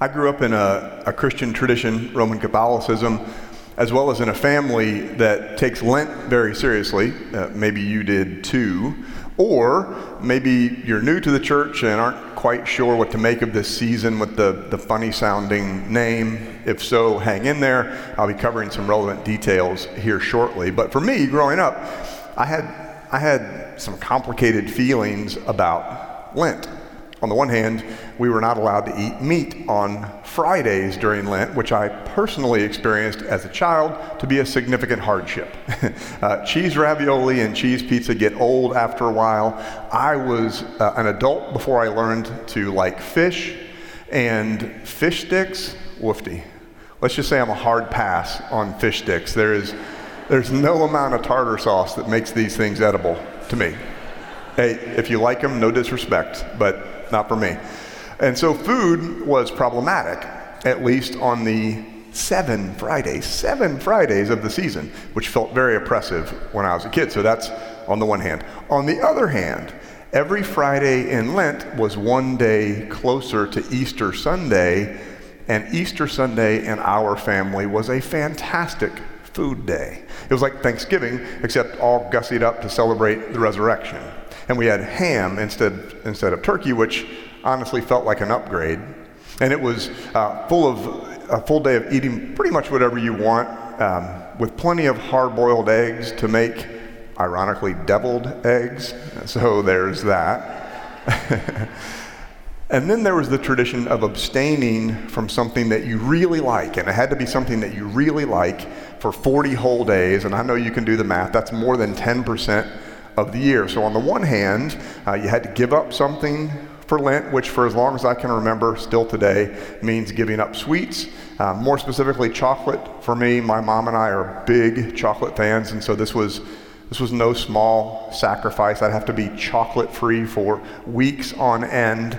I grew up in a, a Christian tradition, Roman Catholicism, as well as in a family that takes Lent very seriously. Uh, maybe you did too. Or maybe you're new to the church and aren't quite sure what to make of this season with the, the funny sounding name. If so, hang in there. I'll be covering some relevant details here shortly. But for me, growing up, I had, I had some complicated feelings about Lent. On the one hand, we were not allowed to eat meat on Fridays during Lent, which I personally experienced as a child to be a significant hardship. uh, cheese ravioli and cheese pizza get old after a while. I was uh, an adult before I learned to like fish, and fish sticks, woofty. Let's just say I'm a hard pass on fish sticks. There is, there's no amount of tartar sauce that makes these things edible to me. Hey, if you like them, no disrespect, but not for me. And so food was problematic, at least on the seven Fridays, seven Fridays of the season, which felt very oppressive when I was a kid. So that's on the one hand. On the other hand, every Friday in Lent was one day closer to Easter Sunday, and Easter Sunday in our family was a fantastic food day. It was like Thanksgiving, except all gussied up to celebrate the resurrection and we had ham instead, instead of turkey, which honestly felt like an upgrade. And it was uh, full of a full day of eating pretty much whatever you want, um, with plenty of hard boiled eggs to make, ironically, deviled eggs. So there's that. and then there was the tradition of abstaining from something that you really like. And it had to be something that you really like for 40 whole days. And I know you can do the math, that's more than 10% of the year. So, on the one hand, uh, you had to give up something for Lent, which, for as long as I can remember, still today means giving up sweets. Uh, more specifically, chocolate. For me, my mom and I are big chocolate fans, and so this was this was no small sacrifice. I'd have to be chocolate free for weeks on end.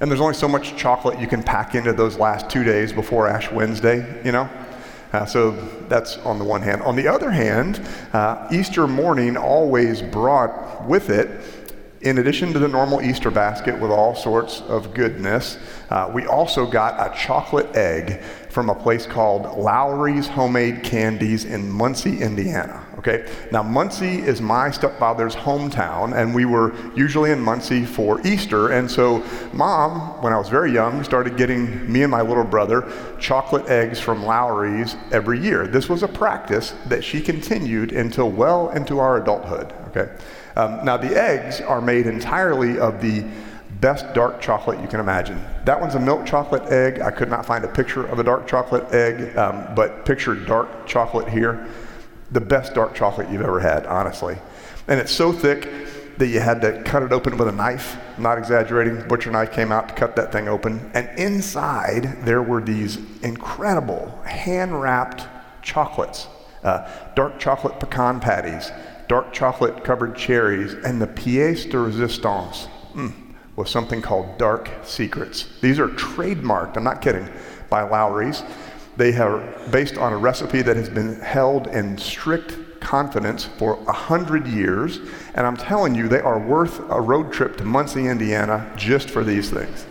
And there's only so much chocolate you can pack into those last two days before Ash Wednesday, you know? Uh, so that's on the one hand. On the other hand, uh, Easter morning always brought with it, in addition to the normal Easter basket with all sorts of goodness, uh, we also got a chocolate egg from a place called Lowry's Homemade Candies in Muncie, Indiana. Okay, now Muncie is my stepfather's hometown, and we were usually in Muncie for Easter. And so, mom, when I was very young, started getting me and my little brother chocolate eggs from Lowry's every year. This was a practice that she continued until well into our adulthood. Okay, um, now the eggs are made entirely of the best dark chocolate you can imagine. That one's a milk chocolate egg. I could not find a picture of a dark chocolate egg, um, but picture dark chocolate here the best dark chocolate you've ever had, honestly. And it's so thick that you had to cut it open with a knife. I'm not exaggerating. Butcher knife came out to cut that thing open. And inside, there were these incredible hand wrapped chocolates uh, dark chocolate pecan patties, dark chocolate covered cherries, and the pièce de résistance mm, was something called Dark Secrets. These are trademarked, I'm not kidding, by Lowry's. They are based on a recipe that has been held in strict confidence for a hundred years, and I'm telling you, they are worth a road trip to Muncie, Indiana, just for these things.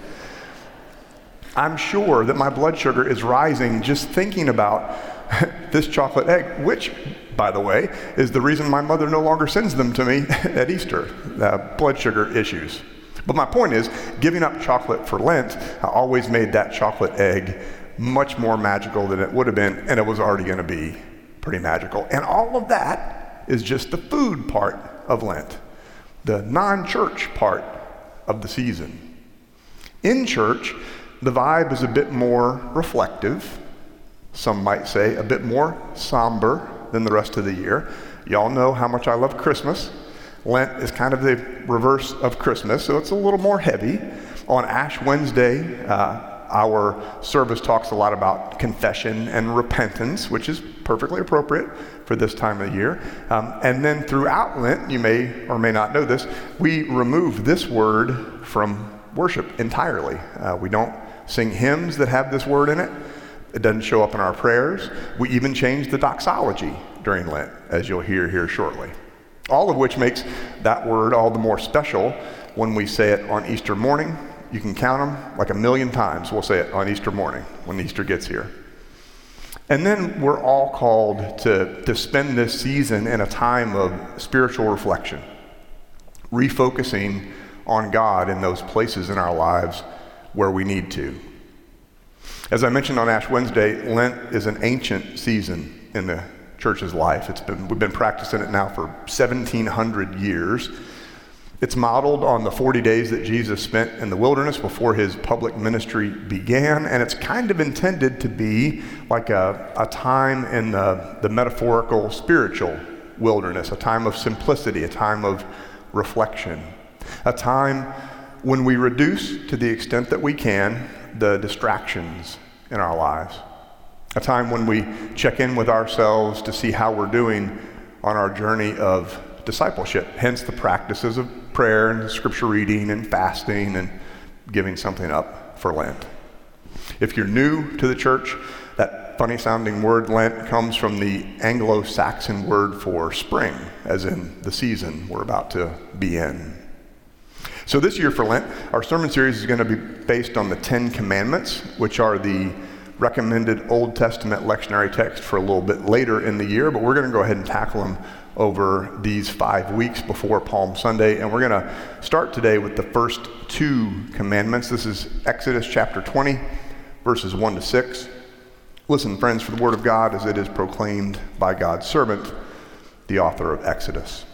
I'm sure that my blood sugar is rising just thinking about this chocolate egg, which, by the way, is the reason my mother no longer sends them to me at Easter uh, blood sugar issues. But my point is, giving up chocolate for Lent I always made that chocolate egg much more magical than it would have been, and it was already going to be pretty magical. And all of that is just the food part of Lent, the non church part of the season. In church, the vibe is a bit more reflective, some might say a bit more somber than the rest of the year. Y'all know how much I love Christmas. Lent is kind of the reverse of Christmas, so it's a little more heavy. On Ash Wednesday, uh, our service talks a lot about confession and repentance, which is perfectly appropriate for this time of year. Um, and then throughout Lent, you may or may not know this, we remove this word from worship entirely. Uh, we don't sing hymns that have this word in it. It doesn't show up in our prayers. We even change the doxology during Lent, as you'll hear here shortly. All of which makes that word all the more special when we say it on Easter morning You can count them like a million times. We'll say it on Easter morning when Easter gets here. And then we're all called to, to spend this season in a time of spiritual reflection, refocusing on God in those places in our lives where we need to. As I mentioned on Ash Wednesday, Lent is an ancient season in the church's life. It's been, we've been practicing it now for 1,700 years. It's modeled on the 40 days that Jesus spent in the wilderness before his public ministry began, and it's kind of intended to be like a, a time in the, the metaphorical spiritual wilderness, a time of simplicity, a time of reflection, a time when we reduce to the extent that we can the distractions in our lives, a time when we check in with ourselves to see how we're doing on our journey of discipleship, hence the practices of prayer and scripture reading and fasting and giving something up for Lent. If you're new to the church, that funny sounding word Lent comes from the Anglo Saxon word for spring, as in the season we're about to be in. So, this year for Lent, our sermon series is going to be based on the Ten Commandments, which are the recommended Old Testament lectionary text for a little bit later in the year, but we're going to go ahead and tackle them over these five weeks before Palm Sunday. And we're going to start today with the first two commandments. This is Exodus chapter 20, verses 1 to 6. Listen, friends, for the word of God as it is proclaimed by God's servant, the author of Exodus.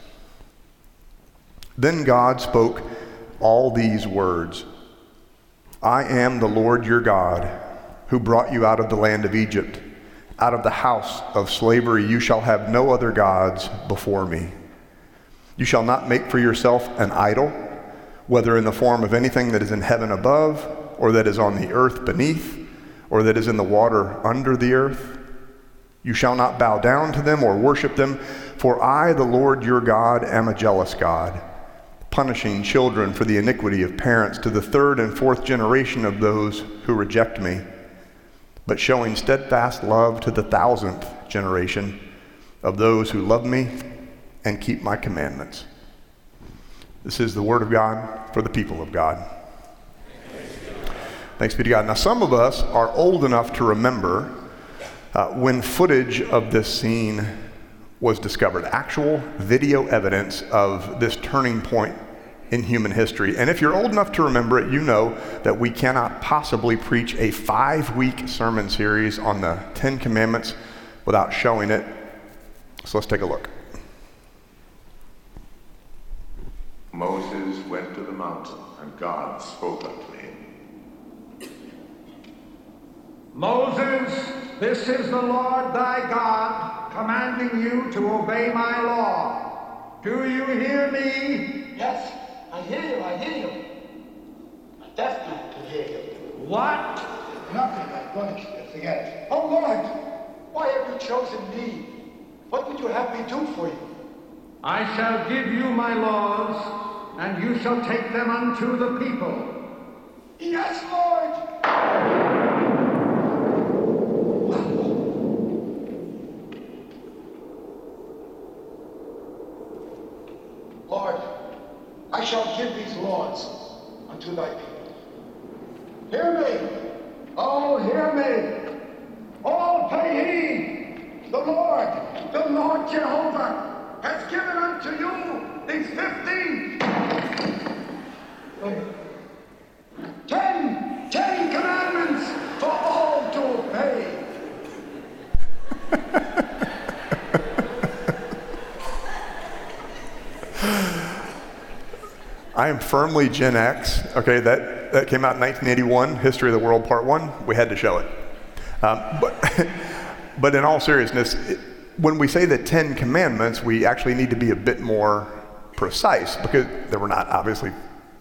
Then God spoke all these words I am the Lord your God, who brought you out of the land of Egypt out of the house of slavery. You shall have no other gods before me. You shall not make for yourself an idol, whether in the form of anything that is in heaven above, or that is on the earth beneath, or that is in the water under the earth. You shall not bow down to them or worship them, for I, the Lord your God, am a jealous God, punishing children for the iniquity of parents to the third and fourth generation of those who reject me but showing steadfast love to the thousandth generation of those who love me and keep my commandments. This is the word of God for the people of God. Thanks be to God. Now, some of us are old enough to remember uh, when footage of this scene was discovered, actual video evidence of this turning point in human history. And if you're old enough to remember it, you know that we cannot possibly preach a five week sermon series on the Ten Commandments without showing it. So let's take a look. Moses went to the mountain, and God spoke unto him. Moses, this is the Lord thy God commanding you to obey my law. Do you hear me? Yes. I hear you, I hear you. A deaf man can hear you. What? Nothing, I'm going to forget. Oh, Lord, why have you chosen me? What would you have me do for you? I shall give you my laws, and you shall take them unto the people. Yes, Lord! Lord! I shall give these laws unto thy people. Hear me. Oh, hear me. All pay heed. The Lord, the Lord Jehovah, has given unto you these fifteen, ten, ten commandments for all to obey. I am firmly Gen X. Okay, that, that came out in 1981, History of the World Part 1. We had to show it. Um, but, but in all seriousness, it, when we say the Ten Commandments, we actually need to be a bit more precise because there were not obviously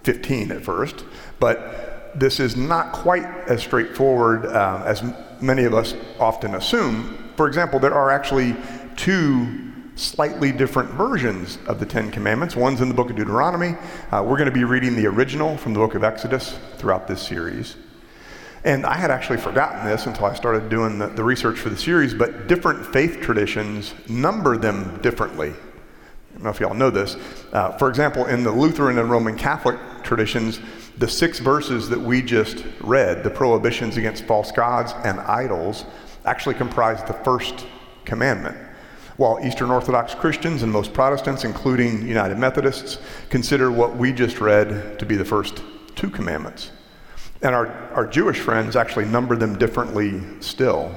15 at first, but this is not quite as straightforward um, as many of us often assume. For example, there are actually two slightly different versions of the Ten Commandments. One's in the book of Deuteronomy. Uh, we're going to be reading the original from the book of Exodus throughout this series. And I had actually forgotten this until I started doing the, the research for the series, but different faith traditions number them differently. I don't know if y'all know this. Uh, for example, in the Lutheran and Roman Catholic traditions, the six verses that we just read, the prohibitions against false gods and idols, actually comprise the first commandment. While Eastern Orthodox Christians and most Protestants, including United Methodists, consider what we just read to be the first two commandments. And our, our Jewish friends actually number them differently still.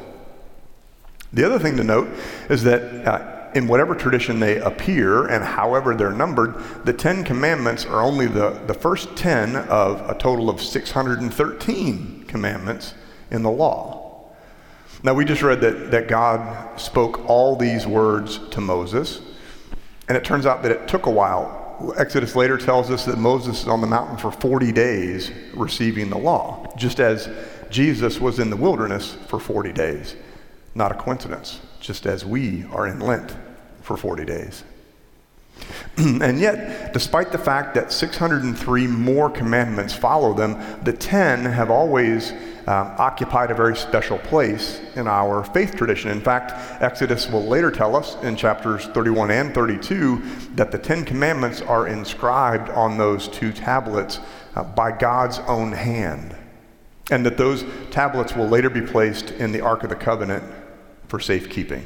The other thing to note is that uh, in whatever tradition they appear and however they're numbered, the Ten Commandments are only the, the first 10 of a total of 613 commandments in the law. Now, we just read that, that God spoke all these words to Moses, and it turns out that it took a while. Exodus later tells us that Moses is on the mountain for 40 days receiving the law, just as Jesus was in the wilderness for 40 days. Not a coincidence, just as we are in Lent for 40 days. and yet, despite the fact that 603 more commandments follow them, the 10 have always um, occupied a very special place in our faith tradition. In fact, Exodus will later tell us in chapters 31 and 32 that the Ten Commandments are inscribed on those two tablets uh, by God's own hand, and that those tablets will later be placed in the Ark of the Covenant for safekeeping.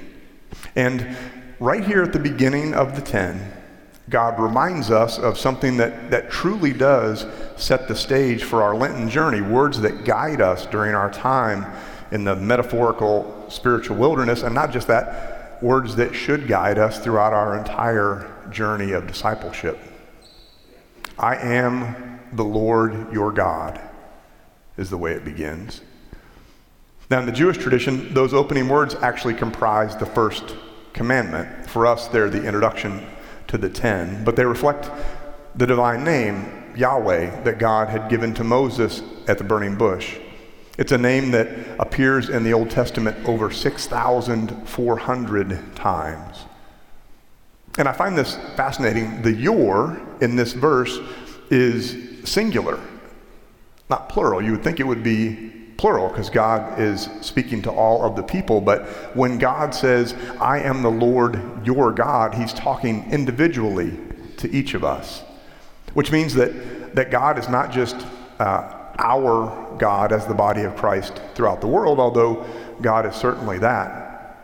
And right here at the beginning of the 10, God reminds us of something that, that truly does set the stage for our Lenten journey, words that guide us during our time in the metaphorical spiritual wilderness, and not just that, words that should guide us throughout our entire journey of discipleship. I am the Lord your God, is the way it begins. Now, in the Jewish tradition, those opening words actually comprise the first commandment. For us, they're the introduction to the ten, but they reflect the divine name, Yahweh, that God had given to Moses at the burning bush. It's a name that appears in the Old Testament over 6,400 times. And I find this fascinating. The your in this verse is singular, not plural. You would think it would be plural because God is speaking to all of the people. But when God says, I am the Lord your God, he's talking individually to each of us, which means that, that God is not just uh, our God as the body of Christ throughout the world, although God is certainly that.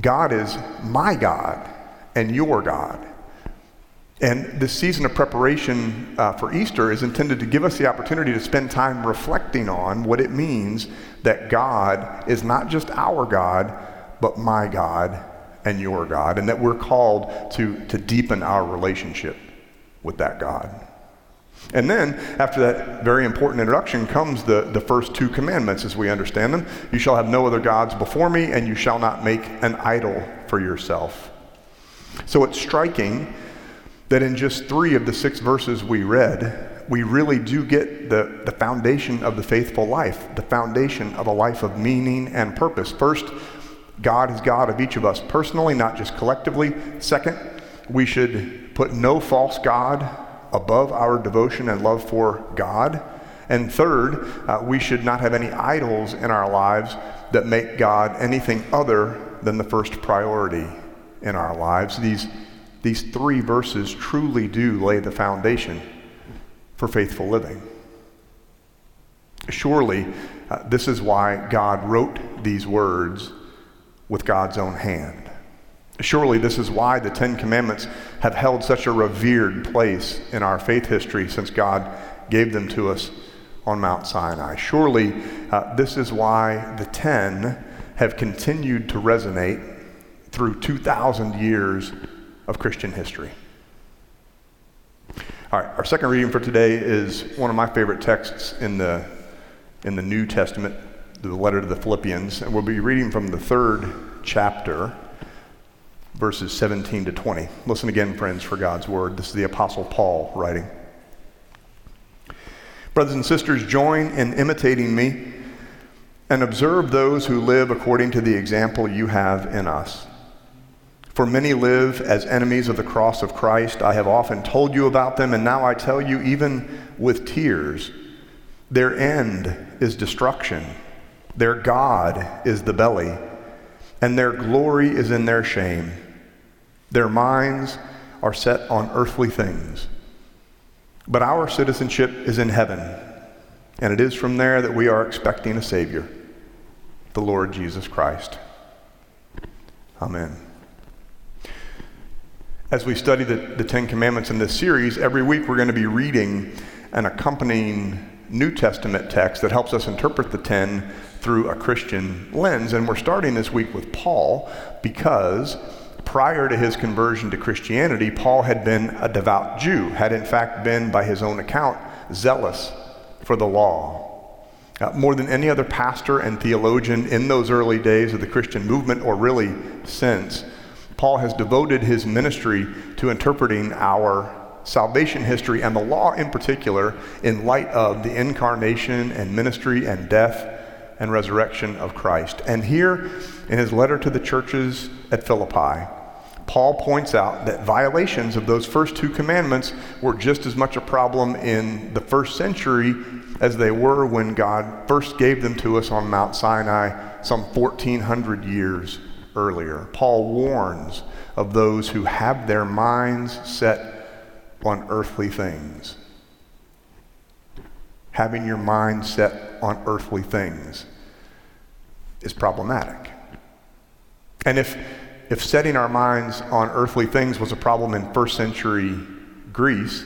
God is my God and your God. And this season of preparation uh, for Easter is intended to give us the opportunity to spend time reflecting on what it means that God is not just our God, but my God and your God, and that we're called to, to deepen our relationship with that God. And then, after that very important introduction, comes the, the first two commandments as we understand them. You shall have no other gods before me, and you shall not make an idol for yourself. So it's striking that in just three of the six verses we read, we really do get the, the foundation of the faithful life, the foundation of a life of meaning and purpose. First, God is God of each of us personally, not just collectively. Second, we should put no false God above our devotion and love for God. And third, uh, we should not have any idols in our lives that make God anything other than the first priority in our lives. These these three verses truly do lay the foundation for faithful living. Surely, uh, this is why God wrote these words with God's own hand. Surely, this is why the Ten Commandments have held such a revered place in our faith history since God gave them to us on Mount Sinai. Surely, uh, this is why the Ten have continued to resonate through 2,000 years of Christian history. All right, our second reading for today is one of my favorite texts in the, in the New Testament, the letter to the Philippians, and we'll be reading from the third chapter, verses 17 to 20. Listen again, friends, for God's word. This is the Apostle Paul writing. Brothers and sisters, join in imitating me and observe those who live according to the example you have in us. For many live as enemies of the cross of Christ. I have often told you about them, and now I tell you, even with tears. Their end is destruction, their God is the belly, and their glory is in their shame. Their minds are set on earthly things. But our citizenship is in heaven, and it is from there that we are expecting a Savior, the Lord Jesus Christ. Amen. As we study the, the Ten Commandments in this series, every week we're going to be reading an accompanying New Testament text that helps us interpret the Ten through a Christian lens. And we're starting this week with Paul because prior to his conversion to Christianity, Paul had been a devout Jew, had in fact been, by his own account, zealous for the law. Uh, more than any other pastor and theologian in those early days of the Christian movement, or really since, Paul has devoted his ministry to interpreting our salvation history and the law in particular in light of the incarnation and ministry and death and resurrection of Christ. And here in his letter to the churches at Philippi, Paul points out that violations of those first two commandments were just as much a problem in the first century as they were when God first gave them to us on Mount Sinai some 1400 years earlier. Paul warns of those who have their minds set on earthly things. Having your mind set on earthly things is problematic. And if, if setting our minds on earthly things was a problem in first century Greece,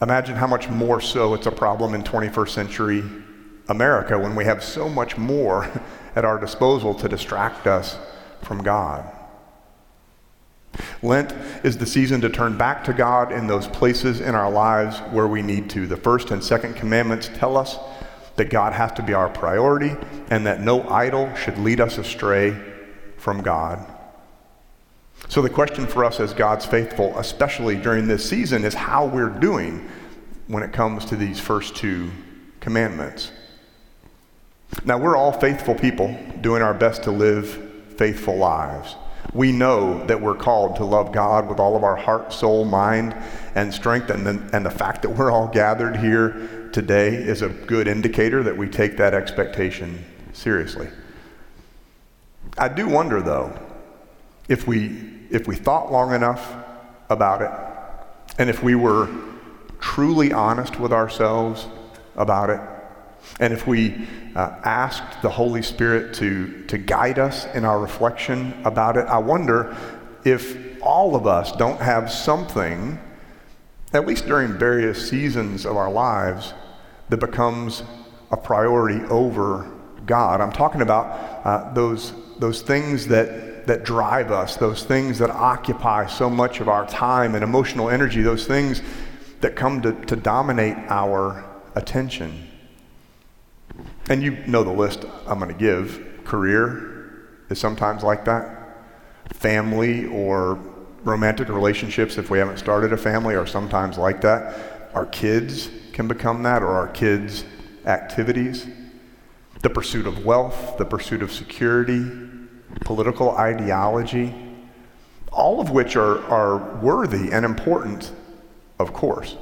imagine how much more so it's a problem in 21st century America when we have so much more at our disposal to distract us from God. Lent is the season to turn back to God in those places in our lives where we need to. The first and second commandments tell us that God has to be our priority and that no idol should lead us astray from God. So, the question for us as God's faithful, especially during this season, is how we're doing when it comes to these first two commandments. Now, we're all faithful people doing our best to live faithful lives. We know that we're called to love God with all of our heart, soul, mind, and strength. And the, and the fact that we're all gathered here today is a good indicator that we take that expectation seriously. I do wonder, though, if we, if we thought long enough about it, and if we were truly honest with ourselves about it, and if we uh, asked the Holy Spirit to, to guide us in our reflection about it, I wonder if all of us don't have something, at least during various seasons of our lives, that becomes a priority over God. I'm talking about uh, those, those things that, that drive us, those things that occupy so much of our time and emotional energy, those things that come to, to dominate our attention. And you know the list I'm going to give. Career is sometimes like that. Family or romantic relationships, if we haven't started a family, are sometimes like that. Our kids can become that, or our kids' activities. The pursuit of wealth, the pursuit of security, political ideology, all of which are, are worthy and important, of course,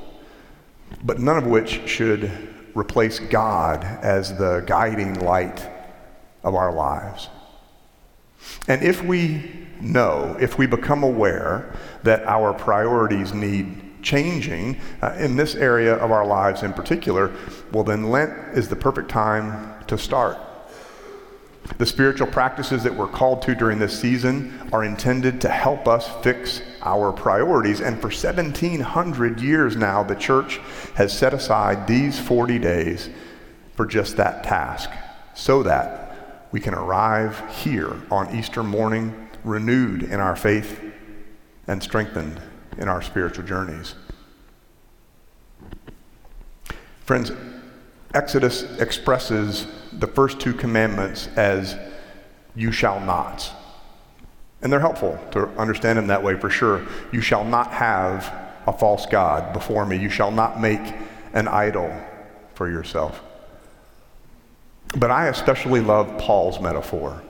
but none of which should replace God as the guiding light of our lives. And if we know, if we become aware that our priorities need changing uh, in this area of our lives in particular, well, then Lent is the perfect time to start. The spiritual practices that we're called to during this season are intended to help us fix our priorities. And for 1700 years now, the church has set aside these 40 days for just that task so that we can arrive here on Easter morning renewed in our faith and strengthened in our spiritual journeys. Friends, Exodus expresses the first two commandments as you shall not. And they're helpful to understand them that way for sure. You shall not have a false God before me. You shall not make an idol for yourself. But I especially love Paul's metaphor,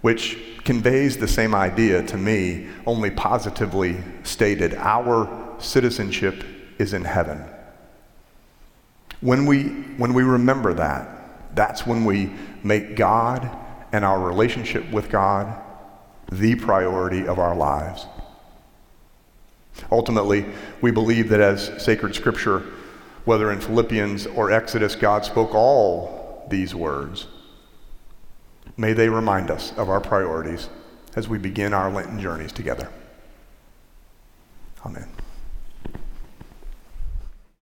which conveys the same idea to me, only positively stated. Our citizenship is in heaven. When we, when we remember that, that's when we make God and our relationship with God the priority of our lives. Ultimately, we believe that as sacred scripture, whether in Philippians or Exodus, God spoke all these words. May they remind us of our priorities as we begin our Lenten journeys together. Amen.